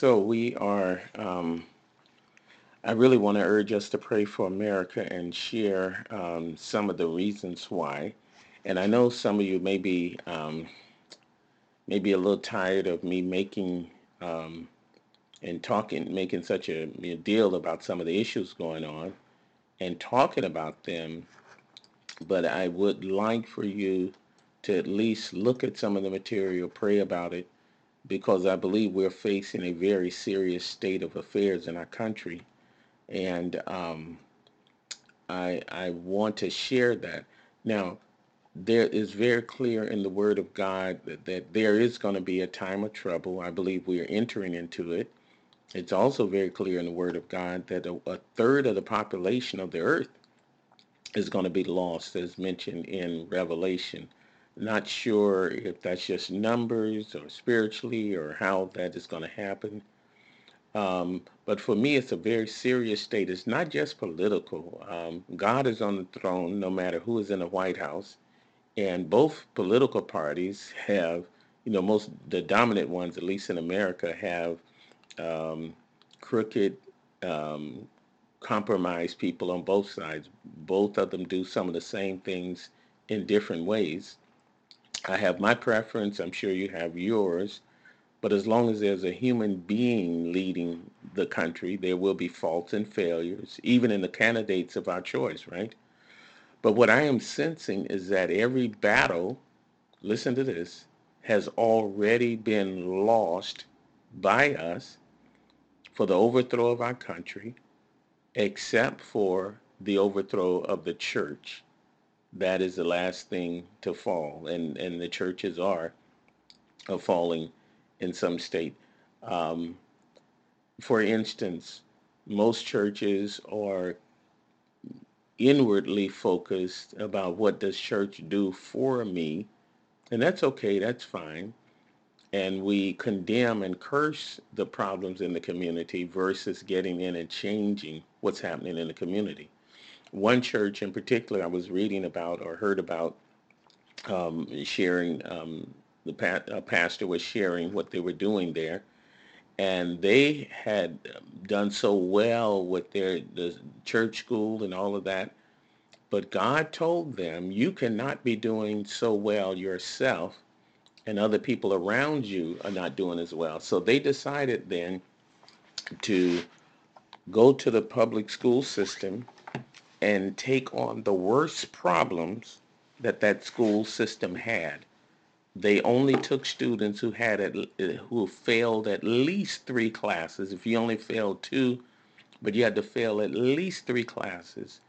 So we are, um, I really want to urge us to pray for America and share um, some of the reasons why. And I know some of you may be, um, maybe a little tired of me making um, and talking, making such a, a deal about some of the issues going on and talking about them. But I would like for you to at least look at some of the material, pray about it, because I believe we're facing a very serious state of affairs in our country. And um, I, I want to share that. Now, there is very clear in the Word of God that, that there is going to be a time of trouble. I believe we are entering into it. It's also very clear in the Word of God that a, a third of the population of the earth is going to be lost, as mentioned in Revelation. Not sure if that's just numbers or spiritually or how that is going to happen. Um, but for me, it's a very serious state. It's not just political. Um, God is on the throne no matter who is in the White House. And both political parties have, you know, most, the dominant ones, at least in America, have um, crooked, um, compromised people on both sides. Both of them do some of the same things in different ways. I have my preference. I'm sure you have yours. But as long as there's a human being leading the country, there will be faults and failures, even in the candidates of our choice, right? But what I am sensing is that every battle, listen to this, has already been lost by us for the overthrow of our country, except for the overthrow of the church that is the last thing to fall, and and the churches are uh, falling in some state. Um, for instance, most churches are inwardly focused about what does church do for me, and that's okay, that's fine. And we condemn and curse the problems in the community versus getting in and changing what's happening in the community one church in particular I was reading about or heard about um, sharing, um, the pa- pastor was sharing what they were doing there. And they had done so well with their the church school and all of that. But God told them, you cannot be doing so well yourself and other people around you are not doing as well. So they decided then to go to the public school system and take on the worst problems that that school system had. They only took students who had at, who failed at least three classes. If you only failed two, but you had to fail at least three classes,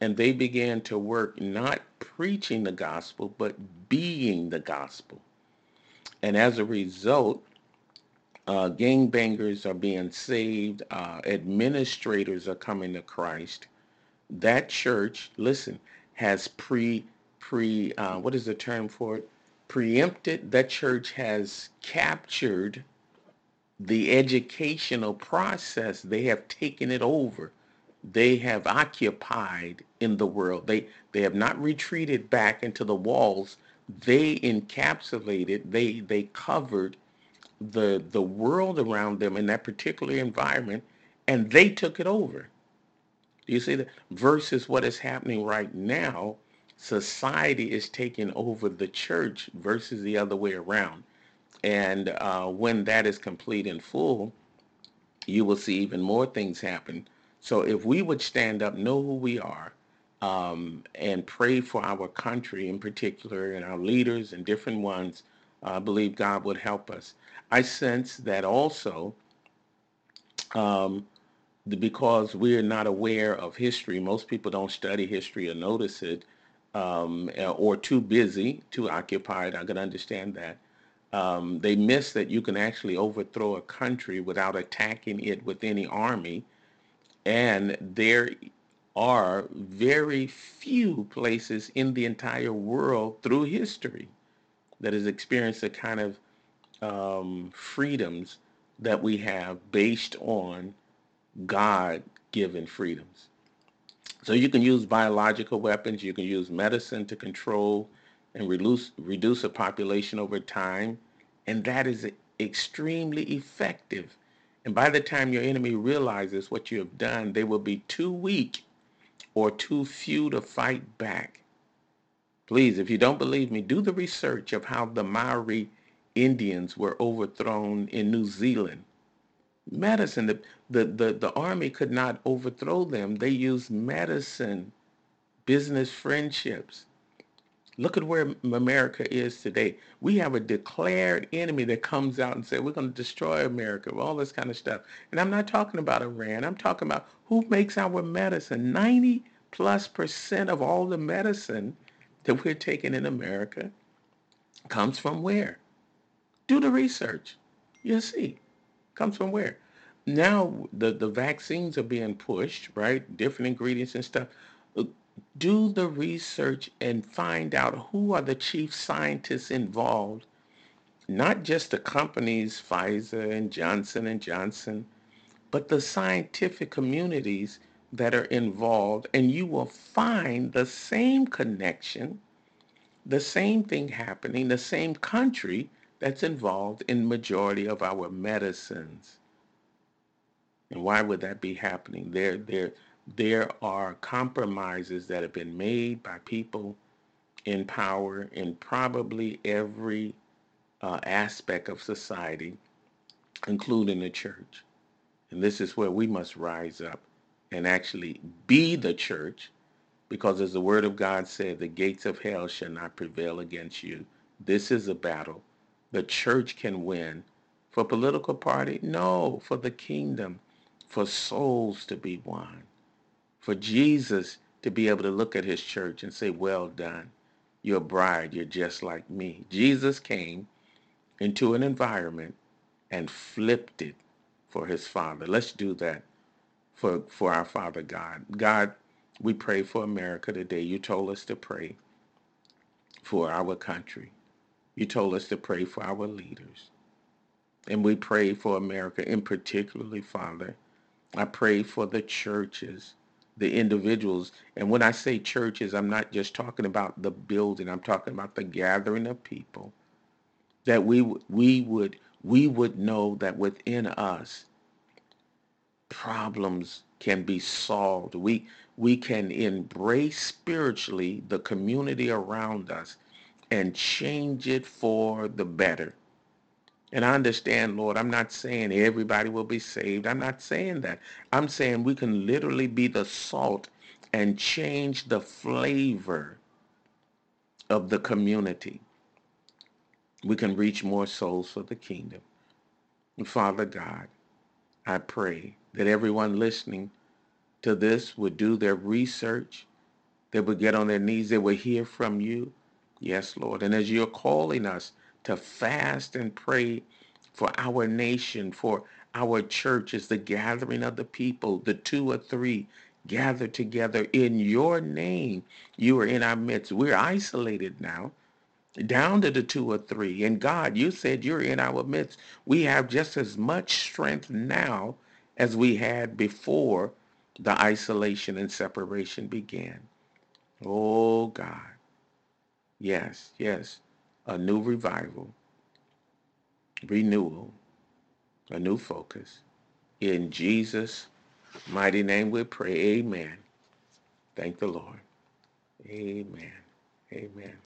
and they began to work not preaching the gospel but being the gospel. And as a result, uh, gangbangers are being saved. Uh, administrators are coming to Christ that church, listen, has pre pre uh, what is the term for it? Preempted. That church has captured the educational process. They have taken it over. They have occupied in the world. They they have not retreated back into the walls. They encapsulated. They they covered the the world around them in that particular environment, and they took it over. Do you see that? Versus what is happening right now, society is taking over the church versus the other way around. And uh, when that is complete and full, you will see even more things happen. So if we would stand up, know who we are, um, and pray for our country in particular and our leaders and different ones, I believe God would help us. I sense that also um, because we're not aware of history, most people don't study history or notice it, um, uh, or too busy, too occupied. I can understand that. Um, they miss that you can actually overthrow a country without attacking it with any army. And there are very few places in the entire world through history that has experienced the kind of um, freedoms that we have based on God given freedoms. So you can use biological weapons, you can use medicine to control and reduce, reduce a population over time, and that is extremely effective. And by the time your enemy realizes what you have done, they will be too weak or too few to fight back. Please, if you don't believe me, do the research of how the Maori Indians were overthrown in New Zealand. Medicine, the, the, the, the army could not overthrow them. They used medicine, business friendships. Look at where America is today. We have a declared enemy that comes out and says, we're going to destroy America, all this kind of stuff. And I'm not talking about Iran. I'm talking about who makes our medicine. 90 plus percent of all the medicine that we're taking in America comes from where? Do the research. You'll see. Comes from where? Now the, the vaccines are being pushed, right? Different ingredients and stuff uh, do the research and find out who are the chief scientists involved not just the companies Pfizer and Johnson and Johnson but the scientific communities that are involved and you will find the same connection the same thing happening the same country that's involved in majority of our medicines and why would that be happening they're they're there are compromises that have been made by people in power in probably every uh, aspect of society, including the church. And this is where we must rise up and actually be the church, because as the word of God said, the gates of hell shall not prevail against you. This is a battle. The church can win. For political party? No, for the kingdom, for souls to be won for Jesus to be able to look at his church and say, well done. You're a bride. You're just like me. Jesus came into an environment and flipped it for his father. Let's do that for, for our Father God. God, we pray for America today. You told us to pray for our country. You told us to pray for our leaders. And we pray for America in particularly, Father. I pray for the churches the individuals. And when I say churches, I'm not just talking about the building. I'm talking about the gathering of people. That we we would we would know that within us problems can be solved. We we can embrace spiritually the community around us and change it for the better. And I understand, Lord, I'm not saying everybody will be saved. I'm not saying that. I'm saying we can literally be the salt and change the flavor of the community. We can reach more souls for the kingdom. And Father God, I pray that everyone listening to this would do their research. They would get on their knees. They would hear from you. Yes, Lord. And as you're calling us to fast and pray for our nation, for our churches, the gathering of the people, the two or three gathered together in your name. You are in our midst. We're isolated now, down to the two or three. And God, you said you're in our midst. We have just as much strength now as we had before the isolation and separation began. Oh God. Yes, yes a new revival, renewal, a new focus. In Jesus' mighty name we pray. Amen. Thank the Lord. Amen. Amen.